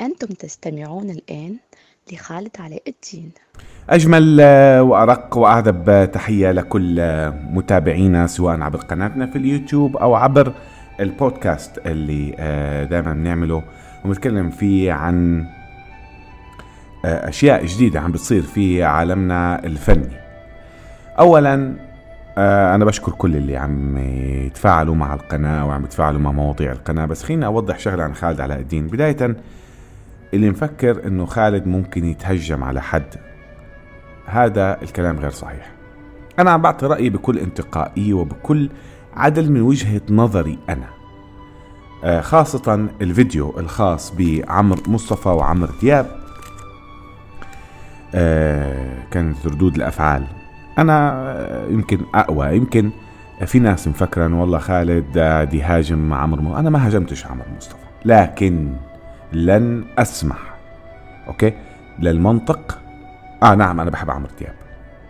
أنتم تستمعون الآن لخالد علاء الدين. أجمل آه، وأرق وأعذب تحية لكل آه، متابعينا سواء عبر قناتنا في اليوتيوب أو عبر البودكاست اللي آه، دائما بنعمله. ونتكلم فيه عن أشياء جديدة عم بتصير في عالمنا الفني. أولا أنا بشكر كل اللي عم يتفاعلوا مع القناة وعم يتفاعلوا مع مواضيع القناة. بس خليني أوضح شغلة عن خالد علاء الدين. بداية اللي مفكر إنه خالد ممكن يتهجم على حد. هذا الكلام غير صحيح. أنا عم بعطي رأيي بكل انتقائيه وبكل عدل من وجهة نظري أنا. آه، خاصة الفيديو الخاص بعمر مصطفى وعمر دياب. آه، كانت ردود الأفعال. أنا آه، يمكن أقوى. يمكن في ناس مفكرة والله خالد دي يهاجم عمرو أنا ما هاجمتش عمر مصطفى. لكن لن أسمح. أوكي؟ للمنطق. آه نعم أنا بحب عمرو دياب.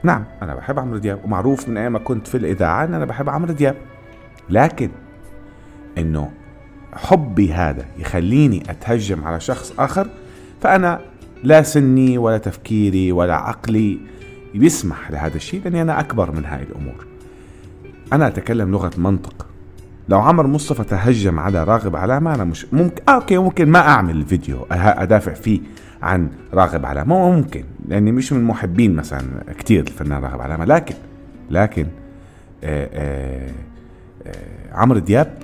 نعم أنا بحب عمرو دياب ومعروف من أيام ما كنت في الإذاعة أن أنا بحب عمرو دياب. لكن إنه حبي هذا يخليني أتهجم على شخص آخر فأنا لا سني ولا تفكيري ولا عقلي يسمح لهذا الشيء لأني أنا أكبر من هاي الأمور. أنا أتكلم لغة منطق. لو عمر مصطفى تهجم على راغب علامة أنا مش ممكن. آه أوكي ممكن ما أعمل فيديو أدافع فيه عن راغب علامة ممكن لأني مش من محبين مثلا كتير الفنان راغب علامة لكن لكن آآ آه، آآ آه، آه، عمرو دياب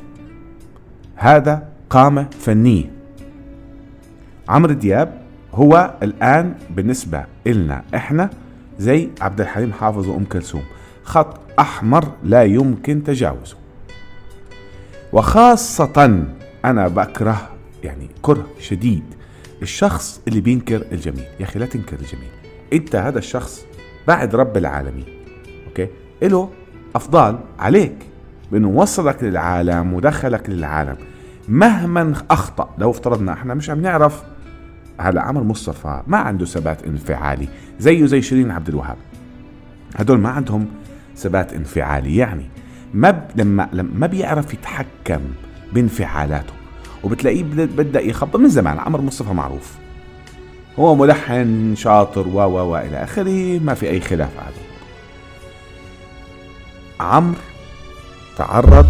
هذا قامة فنية. عمرو دياب هو الآن بالنسبة إلنا إحنا زي عبد الحليم حافظ وأم كلثوم. خط أحمر لا يمكن تجاوزه. وخاصة أنا بكره يعني كره شديد الشخص اللي بينكر الجميل. يا أخي لا تنكر الجميل. أنت هذا الشخص بعد رب العالمين أوكي؟ له أفضال عليك بأنه وصلك للعالم ودخلك للعالم. مهما أخطأ لو افترضنا إحنا مش عم نعرف هلا عمر مصطفى ما عنده ثبات انفعالي زيه زي شيرين عبد الوهاب. هدول ما عندهم ثبات انفعالي يعني ما ب... لما لما ما بيعرف يتحكم بانفعالاته وبتلاقيه بدأ يخبط من زمان. عمر مصطفى معروف. هو ملحن شاطر و و و إلى آخره ما في أي خلاف هذا عمرو تعرض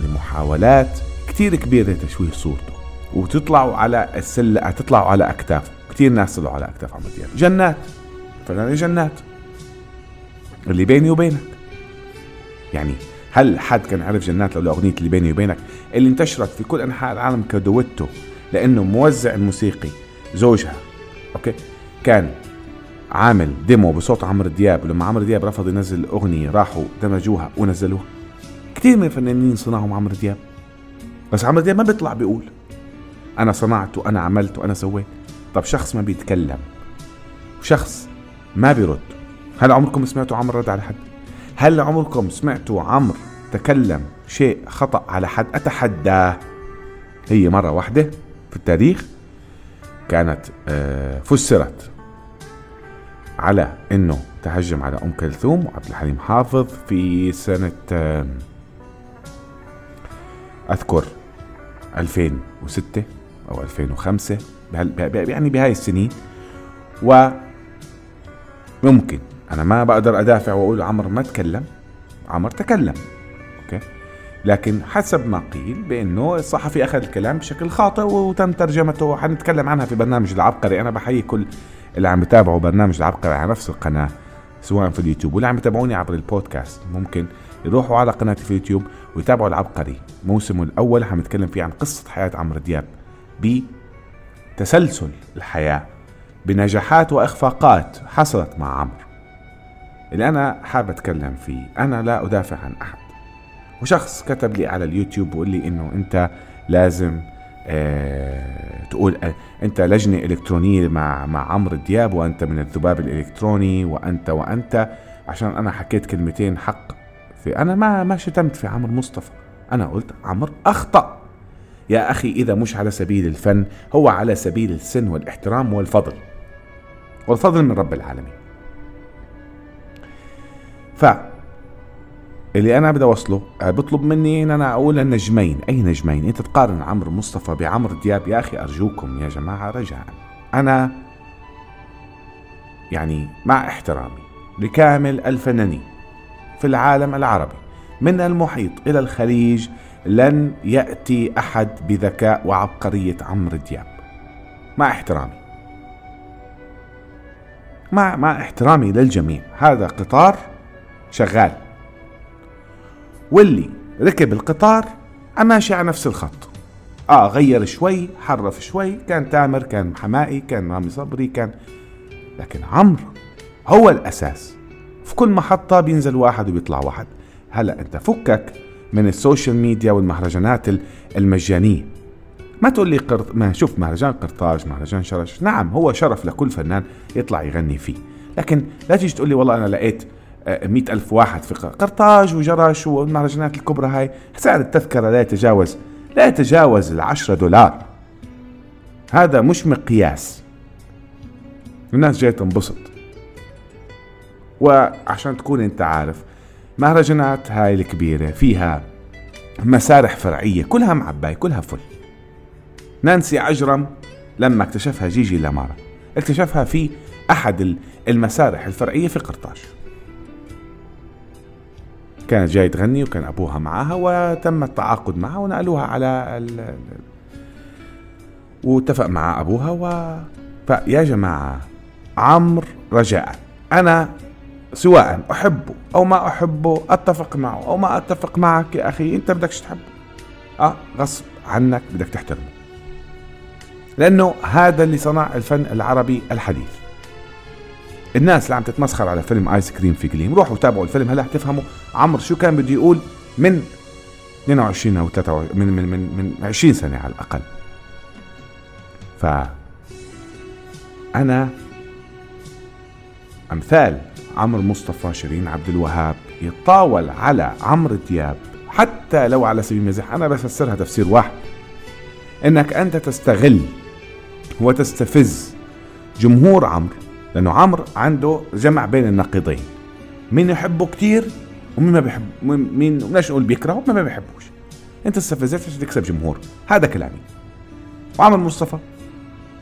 لمحاولات كتير كبيرة لتشويه صورته وتطلعوا على السلة تطلعوا على أكتافه كتير ناس طلعوا على أكتاف عمرو دياب. جنات فنانة جنات اللي بيني وبينك. يعني هل حد كان عرف جنات لولا أغنية اللي بيني وبينك اللي انتشرت في كل أنحاء العالم كدويتو؟ لأنه موزع الموسيقي زوجها أوكي؟ كان عامل demo بصوت عمرو دياب. ولما عمرو دياب رفض ينزل الأغنية راحوا دمجوها ونزلوها. كثير من الفنانين صنعهم عمرو دياب. بس عمرو دياب ما بيطلع بيقول أنا صنعت وأنا عملت وأنا سويت. طب شخص ما بيتكلم شخص ما بيرد هل عمركم سمعتوا عمرو رد على حد؟ هل عمركم سمعتوا عمرو تكلم شيء خطأ على حد أتحداه. هي مرة واحدة في التاريخ كانت آه، فسرت على إنه تهجم على أم كلثوم وعبد الحليم حافظ في سنة أذكر 2006 أو 2005 يعني بهاي السنين. وممكن أنا ما بقدر أدافع وأقول عمر ما تكلم عمر تكلم. أوكي. لكن حسب ما قيل بأنه الصحفي أخذ الكلام بشكل خاطئ وتم ترجمته. حنتكلم عنها في برنامج العبقري. أنا بحيي كل اللي عم يتابعوا برنامج العبقري على نفس القناة سواء في اليوتيوب. واللي عم يتابعوني عبر البودكاست ممكن يروحوا على قناتي في اليوتيوب ويتابعوا العبقري. موسمه الأول حنتكلم فيه عن قصة حياة عمرو دياب بتسلسل الحياة بنجاحات وأخفاقات حصلت مع عمرو. اللي أنا حابب أتكلم فيه أنا لا أدافع عن أحد. وشخص كتب لي على اليوتيوب بيقول لي إنه أنت لازم آه تقول آه أنت لجنة إلكترونية مع مع عمرو دياب وأنت من الذباب الإلكتروني وأنت وأنت. عشان أنا حكيت كلمتين حق في أنا ما ما شتمت في عمرو مصطفى. أنا قلت عمرو أخطأ. يا أخي إذا مش على سبيل الفن هو على سبيل السن والإحترام والفضل. والفضل من رب العالمين. ف اللي أنا بدي أوصله آه، بطلب مني إن أنا أقول النجمين. أي نجمين؟ أنت تقارن عمرو مصطفى بعمرو دياب. يا أخي أرجوكم يا جماعة رجاء. أنا يعني مع احترامي لكامل الفنانين في العالم العربي من المحيط إلى الخليج لن يأتي أحد بذكاء وعبقرية عمرو دياب. مع احترامي. مع مع احترامي للجميع. هذا قطار شغال. واللي ركب القطار ماشي على نفس الخط. آه غير شوي حرف شوي كان تامر كان حماقي كان رامي صبري كان لكن عمرو هو الأساس. في كل محطة بينزل واحد وبيطلع واحد. هلا أنت فكك من ال social media والمهرجانات المجانية. ما تقول لي قرط ما شوف مهرجان قرطاج مهرجان جرش. نعم هو شرف لكل فنان يطلع يغني فيه. لكن لا تيجي تقول لي والله أنا لقيت مئة ألف واحد في قرطاج وجرش والمهرجانات الكبرى هاي. سعر التذكرة لا يتجاوز لا يتجاوز العشرة دولار. هذا مش مقياس. الناس جاية تنبسط. وعشان تكون أنت عارف مهرجانات هاي الكبيرة فيها مسارح فرعية كلها معباية كلها فل. نانسي عجرم لما اكتشفها جيجي لامارا. اكتشفها في أحد المسارح الفرعية في قرطاج. كانت جاي تغني وكان أبوها معها وتم التعاقد معها ونقلوها على ال... واتفق مع أبوها و فيا جماعة عمرو رجاء. أنا سواء أحبه أو ما أحبه أتفق معه أو ما أتفق معك يا أخي أنت بدكش تحبه أه غصب عنك بدك تحترمه. لأنه هذا اللي صنع الفن العربي الحديث. الناس اللي عم تتمسخر على فيلم آيس كريم في جليم. روحوا تابعوا الفيلم هلا حتفهموا عمرو شو كان بده يقول من 22 أو 23 من من من من 20 سنة على الأقل. ف أنا أمثال عمرو مصطفى شيرين عبد الوهاب يتطاول على عمرو دياب حتى لو على سبيل المزح أنا بفسرها تفسير واحد. إنك أنت تستغل وتستفز جمهور عمرو لأنه عمرو عنده جمع بين النقيضين. مين يحبه كتير ومين ما بيحب مين بدناش نقول بيكرهه ومين ما بيحبوش. أنت استفزيت عشان تكسب جمهور. هذا كلامي. وعمر مصطفى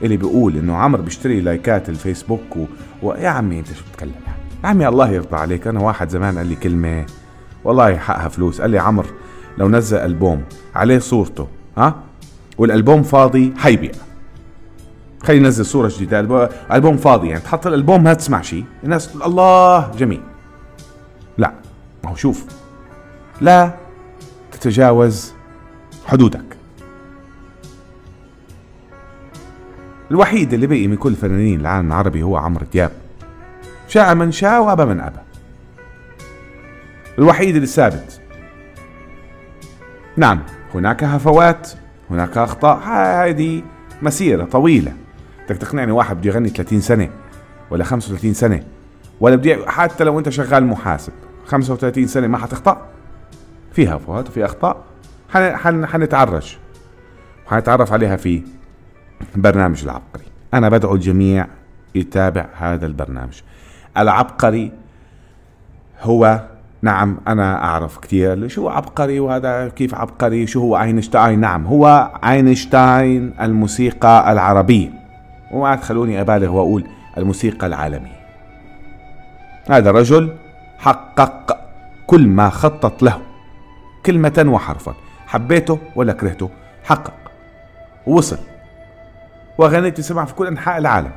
اللي بيقول إنه عمرو بيشتري لايكات الفيسبوك و... ويا عمي أنت شو بتتكلم؟ يا عمي الله يرضى عليك. أنا واحد زمان قال لي كلمة والله حقها فلوس. قال لي عمرو لو نزل ألبوم عليه صورته ها؟ والألبوم فاضي حيبيع خلي ينزل صورة جديدة ألبوم فاضي يعني تحط الألبوم ما تسمع شيء الناس الله جميل. لا ما هو شوف لا تتجاوز حدودك. الوحيد اللي بقي من كل فنانين العالم العربي هو عمرو دياب. شاء من شاء وأبى من أبى. الوحيد اللي ثابت. نعم هناك هفوات هناك أخطاء. هذه مسيرة طويلة. بدك تقنعني واحد بده يغني 30 سنة ولا 35 سنة؟ ولا بدي حتى لو أنت شغال محاسب 35 سنة ما حتخطأ. فيها فوات وفي أخطاء. حن حنتعرج. حنتعرف عليها في برنامج العبقري. أنا بدعو الجميع يتابع هذا البرنامج. العبقري هو نعم أنا أعرف كثير شو عبقري وهذا كيف عبقري شو هو أينشتاين؟ نعم هو أينشتاين الموسيقى العربية. وما تخلوني أبالغ وأقول الموسيقى العالمية. هذا الرجل حقق كل ما خطط له كلمة وحرفا. حبيته ولا كرهته؟ حقق. ووصل وأغانيه تسمع في كل أنحاء العالم.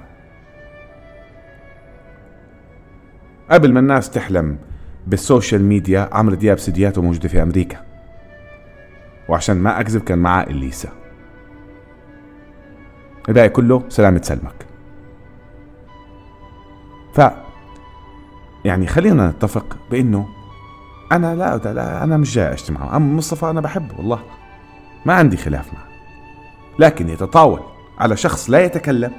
قبل ما الناس تحلم بالسوشيال ميديا عمرو دياب سيدياته موجودة في أمريكا. وعشان ما أكذب كان معاه إليسا. الباقي كله سلامة سلمك. ف يعني خلينا نتفق بإنه أنا لا, لا أنا مش جاي اشتم معه. أما مصطفى أنا بحبه والله. ما عندي خلاف معه. لكن يتطاول على شخص لا يتكلم.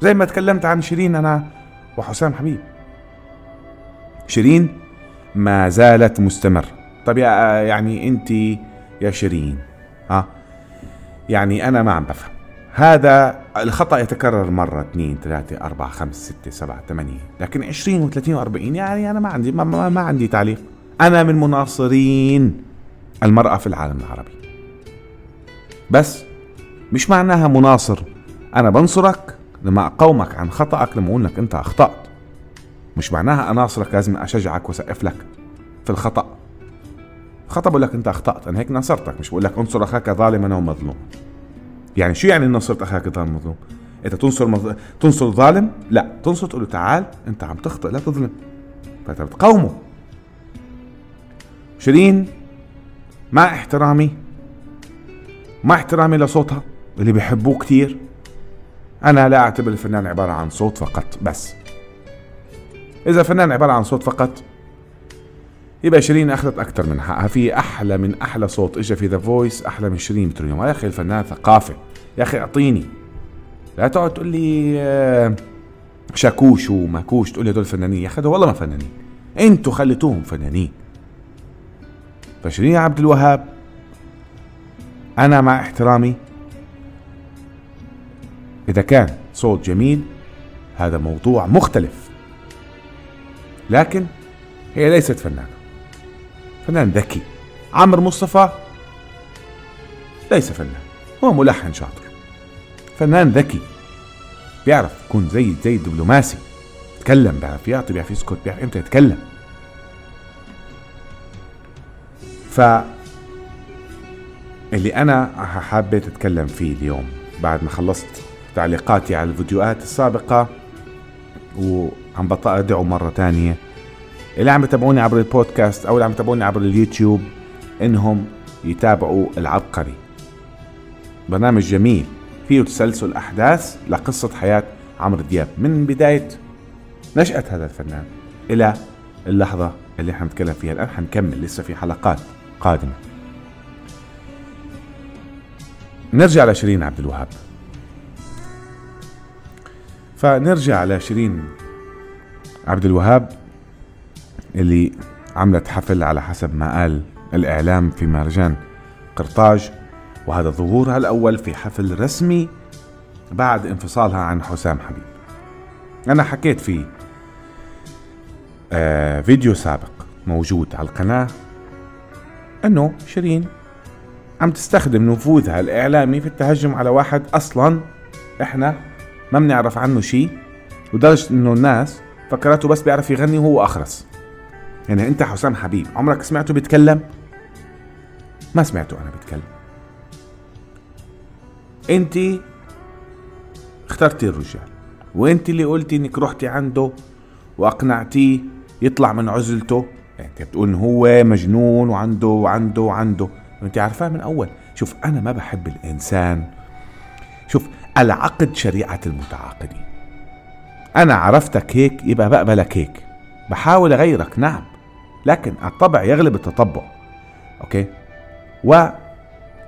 زي ما تكلمت عن شيرين أنا وحسام حبيب. شيرين ما زالت مستمرة. طب يا يعني انت يا شيرين ها؟ يعني أنا ما عم بفهم. هذا الخطأ يتكرر مرة اثنين ثلاثة أربعة خمسة ستة سبعة ثمانية. لكن عشرين وثلاثين وأربعين يعني أنا ما عندي ما, ما, ما عندي تعليق. أنا من مناصرين المرأة في العالم العربي. بس مش معناها مناصر. أنا بنصرك لما أقومك عن خطأك لما أقول لك أنت أخطأت. مش معناها أناصرك لازم أشجعك وأسقف لك في الخطأ. خطأ بقول لك أنت أخطأت أنا هيك ناصرتك مش بقول لك انصر أخاك ظالما ومظلوم يعني شو يعني نصرت أخاك ظالم مظلوم؟ انت تنصر مظ... تنصر ظالم؟ لا تنصر تقول له تعال أنت عم تخطئ لا تظلم. فانت بتقاومه شيرين مع احترامي مع احترامي لصوتها اللي بيحبوه كتير. أنا لا أعتبر الفنان عبارة عن صوت فقط بس. إذا فنان عبارة عن صوت فقط يبقى شيرين أخذت أكثر من حقها. في أحلى من أحلى صوت اجى في The Voice أحلى من شيرين بتريليون يا أخي الفنان ثقافة. يا أخي أعطيني. لا تقعد تقول لي آه، شاكوش وماكوش تقول لي هدول فنانين. يا أخي والله ما فنانين. أنتوا خليتوهم فنانين. فشيرين عبد الوهاب أنا مع احترامي. إذا كان صوت جميل هذا موضوع مختلف. لكن هي ليست فنانة. فنان ذكي. عمرو مصطفى ليس فنان هو ملحن شاطر. فنان ذكي بيعرف يكون زي زي الدبلوماسي يتكلم بيعرف يعطي بيعرف يسكت بيعرف إمتى يتكلم. ف اللي أنا حبيت أتكلم فيه اليوم بعد ما خلصت تعليقاتي على الفيديوهات السابقة وعم أدعو مرة تانية اللي عم يتابعوني عبر البودكاست أو اللي عم يتابعوني عبر اليوتيوب إنهم يتابعوا العبقري. برنامج جميل فيه تسلسل أحداث لقصة حياة عمرو دياب. من بداية نشأة هذا الفنان إلى اللحظة اللي إحنا فيها الآن. حنكمل لسه في حلقات قادمة. نرجع لشيرين عبد الوهاب. فنرجع لشيرين عبد الوهاب. اللي عملت حفل على حسب ما قال الإعلام في مهرجان قرطاج. وهذا ظهورها الأول في حفل رسمي بعد انفصالها عن حسام حبيب. أنا حكيت في آه فيديو سابق موجود على القناة أنه شيرين عم تستخدم نفوذها الإعلامي في التهجم على واحد أصلا إحنا ما بنعرف عنه شيء لدرجة إنه الناس فكرته بس بيعرف يغني وهو أخرس. يعني أنت حسام حبيب عمرك سمعته بيتكلم؟ ما سمعته أنا بيتكلم. أنت اخترتي الرجال وأنت اللي قلتي إنك رحتي عنده وأقنعتيه يطلع من عزلته؟ يعني انت بتقول إن هو مجنون وعنده وعنده وعنده. انت عارفاه من أول. شوف أنا ما بحب الإنسان. شوف العقد شريعة المتعاقدين. أنا عرفتك هيك يبقى بقبلك هيك. بحاول أغيرك نعم. لكن الطبع يغلب التطبع أوكي؟ و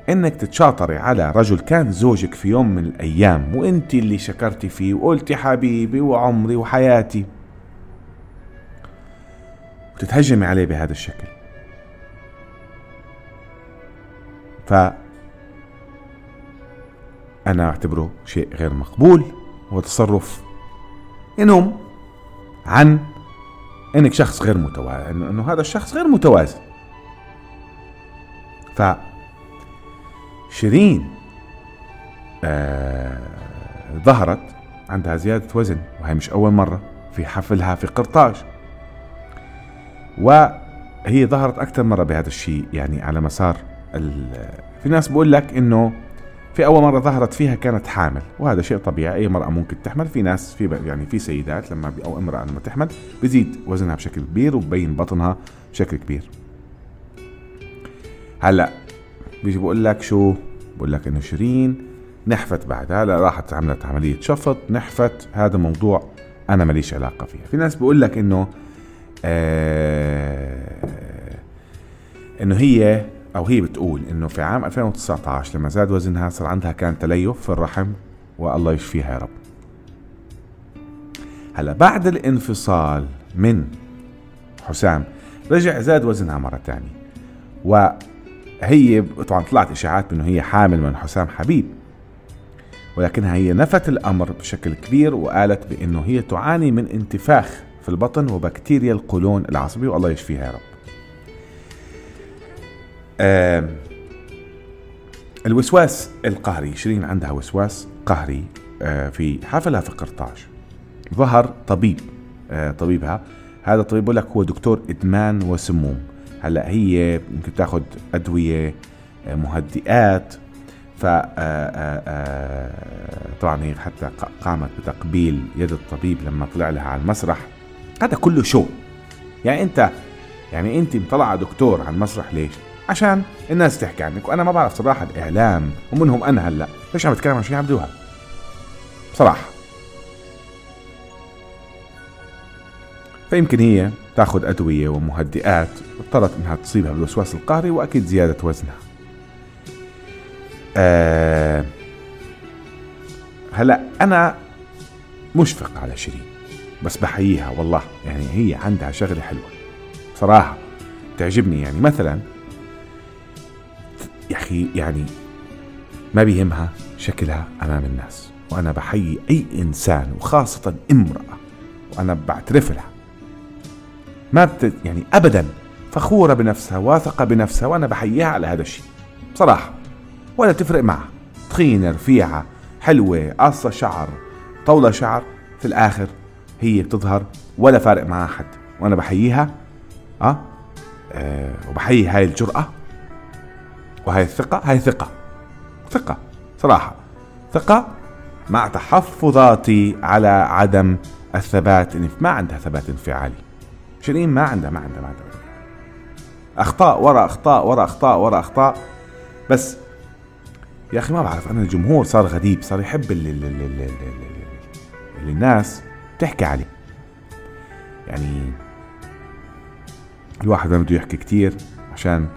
انك تتشاطري على رجل كان زوجك في يوم من الأيام وإنت اللي شكرتي فيه وقلتي حبيبي وعمري وحياتي. وتتهجمي عليه بهذا الشكل. ف أنا أعتبره شيء غير مقبول وتصرف ينم عن إنك شخص غير متوازن إنه هذا الشخص غير متوازن. ف شيرين آه ظهرت عندها زيادة وزن وهي مش أول مرة في حفلها في قرطاج. وهي ظهرت أكثر مرة بهذا الشيء يعني على مسار في ناس بقول لك إنه في أول مرة ظهرت فيها كانت حامل وهذا شيء طبيعي أي مرأة ممكن تحمل. في ناس في يعني في سيدات لما أو امرأة لما تحمل بزيد وزنها بشكل كبير وبين بطنها بشكل كبير. هلأ بيجي بقول لك شو؟ بقول لك إنه شيرين نحفت بعدها لا راحت عملت عملية شفط نحفت هذا موضوع أنا ماليش علاقة فيها في ناس بقول لك إنه آه إنه هي أو هي بتقول إنه في عام 2019 لما زاد وزنها صار عندها كان تليف في الرحم والله يشفيها يا رب. هلا بعد الانفصال من حسام رجع زاد وزنها مرة تانية. وهي طبعا طلعت إشاعات بإنه هي حامل من حسام حبيب. ولكنها هي نفت الأمر بشكل كبير وقالت بإنه هي تعاني من انتفاخ في البطن وبكتيريا القولون العصبي والله يشفيها يا رب. آه الوسواس القهري شيرين عندها وسواس قهري آه في حفلها في قرطاج. ظهر طبيب آه طبيبها. هذا الطبيب بقول لك هو دكتور إدمان وسموم. هلأ هي ممكن تاخذ أدوية آه مهدئات. ف آه، آه، طبعا هي حتى قامت بتقبيل يد الطبيب لما طلع لها على المسرح. هذا كله شو؟ يعني أنت يعني أنت مطلعة دكتور على المسرح ليش؟ عشان الناس تحكي عنك وأنا ما بعرف صراحة الاعلام ومنهم أنا هلأ. ليش عم بتكلم عن شو يعملوها. بصراحة. فيمكن هي تأخذ أدوية ومهدئات اضطرت إنها تصيبها بالوسواس القهري وأكيد زيادة وزنها. آه هلأ أنا مشفق على شيرين بس بحييها والله. يعني هي عندها شغلة حلوة. صراحة تعجبني يعني. مثلا يا أخي يعني ما بيهمها شكلها أمام الناس. وأنا بحيي أي إنسان وخاصة امرأة وأنا بعترف لها. ما بت يعني ابدا. فخورة بنفسها واثقة بنفسها وأنا بحييها على هذا الشيء. بصراحة ولا تفرق معها. تخينه رفيعة حلوة قصه شعر طولة شعر. في الآخر هي بتظهر ولا فارق معها حد. وأنا بحييها آه, آه وبحيي هاي الجرأة. وهاي الثقة هاي ثقة. ثقة صراحة. ثقة مع تحفظاتي على عدم الثبات ما عندها ثبات انفعالي. شيرين ما عندها ما عندها ما عندها. أخطاء ورا أخطاء ورا أخطاء ورا أخطاء. بس يا أخي ما بعرف أنا الجمهور صار غريب صار يحب اللي, اللي, اللي, اللي, اللي الناس تحكي عليه. يعني الواحد ما بده يحكي كتير عشان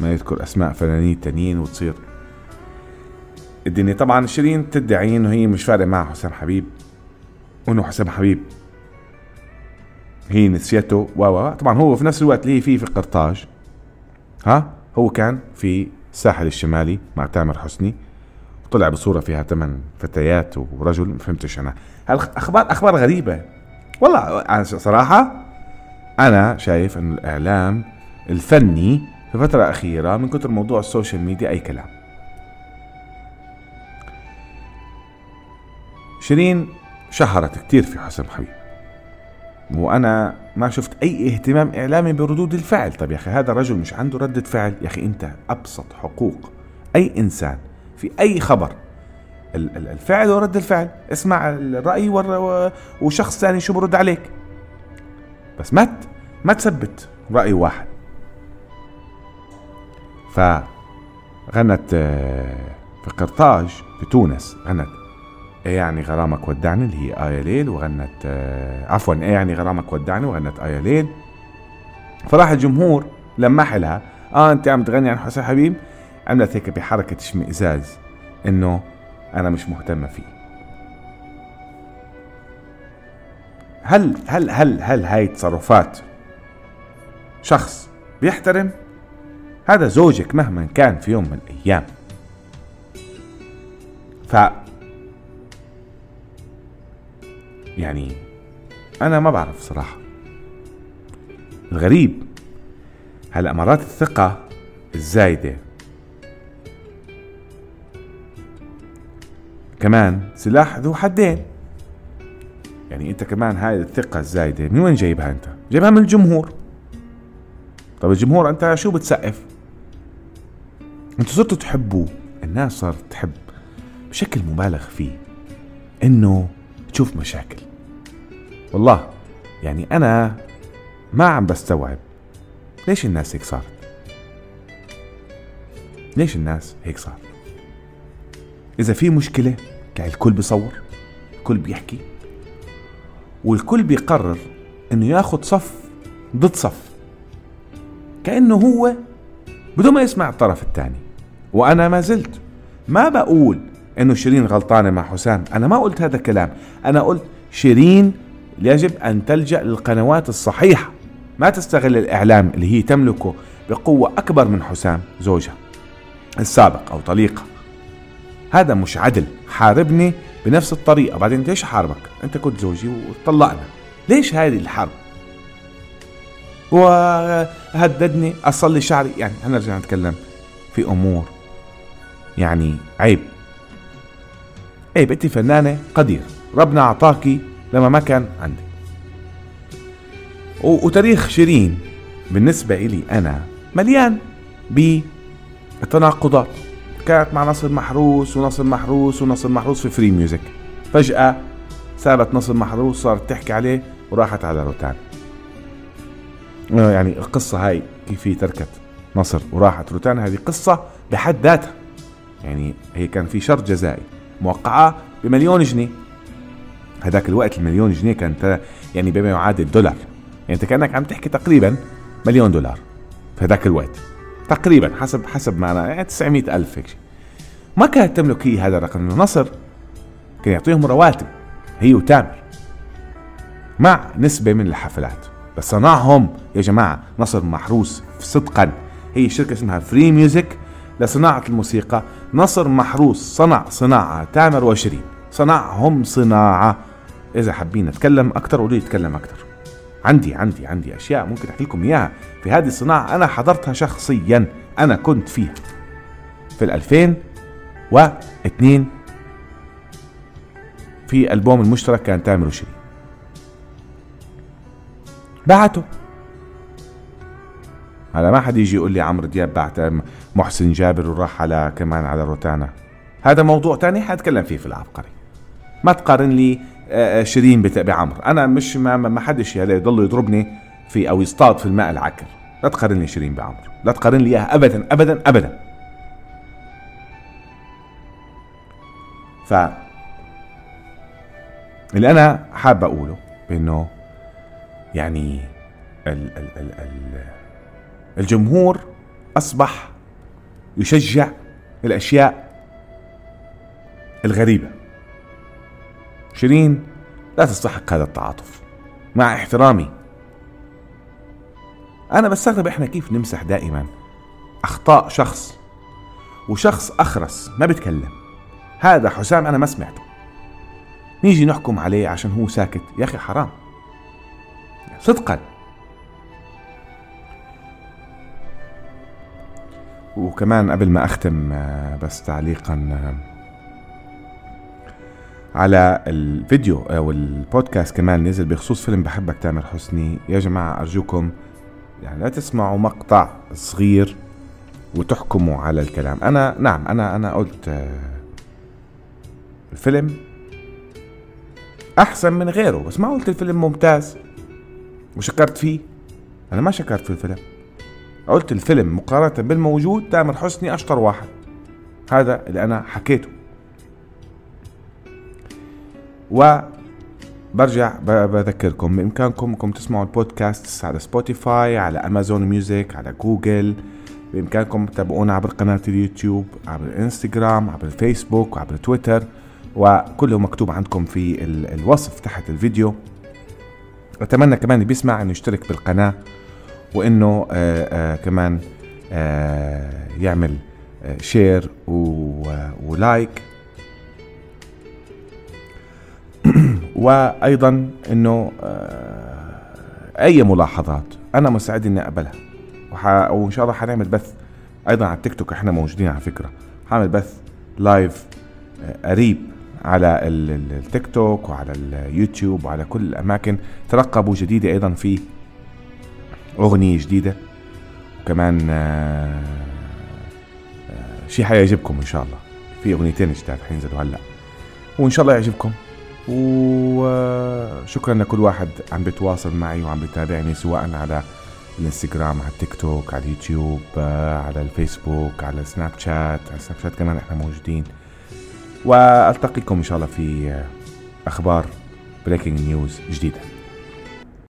ما يذكر أسماء فنانين تانيين وتصير. الدنيا طبعا شيرين تدعي إنه هي مش فارق معها حسام حبيب. وإنه حسام حبيب هي نسيته. و طبعا هو في نفس الوقت اللي هي فيه في قرطاج ها؟ هو كان في الساحل الشمالي مع تامر حسني. وطلع بصورة فيها ثمان فتيات ورجل ما فهمتش أنا. هالأخبار أخبار غريبة. والله صراحة أنا شايف أن الإعلام الفني في فترة أخيرة من كتر موضوع ال social media أي كلام. شيرين شهرت كتير في حسام حبيب. وأنا ما شفت أي اهتمام إعلامي بردود الفعل. طيب يا أخي هذا الرجل مش عنده ردة فعل؟ يا أخي أنت أبسط حقوق. أي إنسان في أي خبر الفعل ورد الفعل. اسمع الرأي وشخص ثاني شو برد عليك. بس ما ما تثبت رأي واحد. فغنت آه، في قرطاج في تونس غنت. إيه يعني غرامك ودعني؟ اللي هي آية ليل وغنت آه عفوا إيه يعني غرامك ودعني؟ وغنت آية ليل. فراح الجمهور لمح لها. آه أنت عم تغني عن حسين حبيب؟ عملت هيك بحركة اشمئزاز إنه أنا مش مهتمة فيه. هل هل هل هل هاي تصرفات شخص بيحترم؟ هذا زوجك مهما كان في يوم من الأيام ف يعني أنا ما بعرف صراحة الغريب هلا مرات الثقة الزايدة كمان سلاح ذو حدين يعني أنت كمان هاي الثقة الزايدة من وين جايبها أنت؟ جايبها من الجمهور طب الجمهور أنت شو بتسقف؟ أنتوا صرتوا تحبوه الناس صارت تحب بشكل مبالغ فيه. إنه تشوف مشاكل. والله يعني أنا ما عم بستوعب ليش الناس هيك صارت. ليش الناس هيك صارت؟ إذا في مشكلة الكل بيصور الكل بيحكي والكل بيقرر إنه ياخذ صف ضد صف. كأنه هو بدون ما يسمع الطرف الثاني. وأنا ما زلت. ما بقول إنه شيرين غلطانة مع حسام. أنا ما قلت هذا الكلام. أنا قلت شيرين يجب أن تلجأ للقنوات الصحيحة. ما تستغل الإعلام اللي هي تملكه بقوة أكبر من حسام زوجها. السابق أو طليقها هذا مش عدل. حاربني بنفس الطريقة. بعدين ليش حاربك؟ أنت كنت زوجي وطلقنا. ليش هذه الحرب؟ وهددني أصلي شعري. يعني هنرجع نتكلم في أمور. يعني عيب. عيب. انت فنانة قدير ربنا اعطاكي لما ما كان عندك. وتاريخ شيرين بالنسبة إلي أنا مليان بالتناقضات. كانت مع نصر محروس ونصر محروس ونصر محروس في Free Music فجأة سابت نصر محروس صارت تحكي عليه وراحت على روتانا. يعني القصة هاي كيف هي تركت نصر وراحت روتانا هذه قصة بحد ذاتها. يعني هي كان في شرط جزائي موقعة بمليون جنيه. هذاك الوقت المليون جنيه كانت يعني بما يعادل دولار. يعني أنت كأنك عم تحكي تقريبا مليون دولار في هذاك الوقت. تقريبا حسب حسب ما أنا يعني 900 ألف هيك ما كانت تملك هي هذا الرقم. نصر كان يعطيهم رواتب هي وتامر مع نسبة من الحفلات. بس صنعهم يا جماعة نصر محروس صدقا. هي شركة اسمها Free Music لصناعة الموسيقى. نصر محروس صنع صناعة تامر وشيرين صنعهم صناعة. إذا حابين نتكلم أكثر قولوا يتكلم أكثر عندي عندي عندي أشياء ممكن أحكي لكم إياها. في هذه الصناعة أنا حضرتها شخصيا. أنا كنت فيها. في ال 2002 في ألبوم المشترك كان تامر وشيرين. بعته. هلا ما حد يجي يقول لي عمرو دياب بعت محسن جابر وراح على كمان على روتانا. هذا موضوع تاني حأتكلم فيه في العبقري. ما تقارن لي آه، آه، شيرين بعمر أنا مش ما, ما حدش يضل يضربني في أو يصطاد في الماء العكر. لا تقارن لي شيرين بعمر لا تقارن لي إياها. ابدا ابدا ابدا. ف اللي أنا حاب أقوله انه يعني ال ال ال ال الجمهور أصبح يشجع الأشياء الغريبة. شيرين لا تستحق هذا التعاطف. مع احترامي. أنا بستغرب إحنا كيف نمسح دائما أخطاء شخص وشخص أخرس ما بيتكلم. هذا حسام أنا ما سمعته. نيجي نحكم عليه عشان هو ساكت. يا أخي حرام. صدقا. وكمان قبل ما أختم آه، بس تعليقا آه، على الفيديو أو البودكاست كمان نزل بخصوص فيلم بحبك تامر حسني. يا جماعة أرجوكم يعني لا تسمعوا مقطع صغير وتحكموا على الكلام. أنا نعم أنا أنا قلت آه، الفيلم أحسن من غيره بس ما قلت الفيلم ممتاز. وشكرت فيه. أنا ما شكرت في الفيلم. قلت الفيلم مقارنة بالموجود تامر حسني أشطر واحد. هذا اللي أنا حكيته. وبرجع بذكركم بإمكانكم أنكم تسمعوا البودكاست على Spotify على Amazon Music على جوجل. بإمكانكم تتابعونا عبر قناة اليوتيوب عبر الإنستغرام عبر الفيسبوك وعبر تويتر. وكله مكتوب عندكم في الوصف تحت الفيديو. اتمنى كمان اللي بيسمع إنه يشترك بالقناة وإنه آآ آآ كمان آآ يعمل share و like وأيضا إنه أي ملاحظات أنا مستعد إني أقبلها. وح... وإن شاء الله حنعمل بث أيضا على التيك توك إحنا موجودين على فكرة. حعمل بث لايف قريب. على التيك توك وعلى اليوتيوب وعلى كل الأماكن. ترقبوا جديده أيضا في أغنية جديدة. وكمان شيء حيعجبكم إن شاء الله. في أغنيتين جداد حينزلوا هلأ. وإن شاء الله يعجبكم. وشكرا لكل واحد عم بتواصل معي وعم بتابعني سواء على الإنستغرام على التيك توك على اليوتيوب على الفيسبوك على سناب شات. على سناب شات كمان إحنا موجودين. وألتقيكم إن شاء الله في أخبار breaking news جديدة.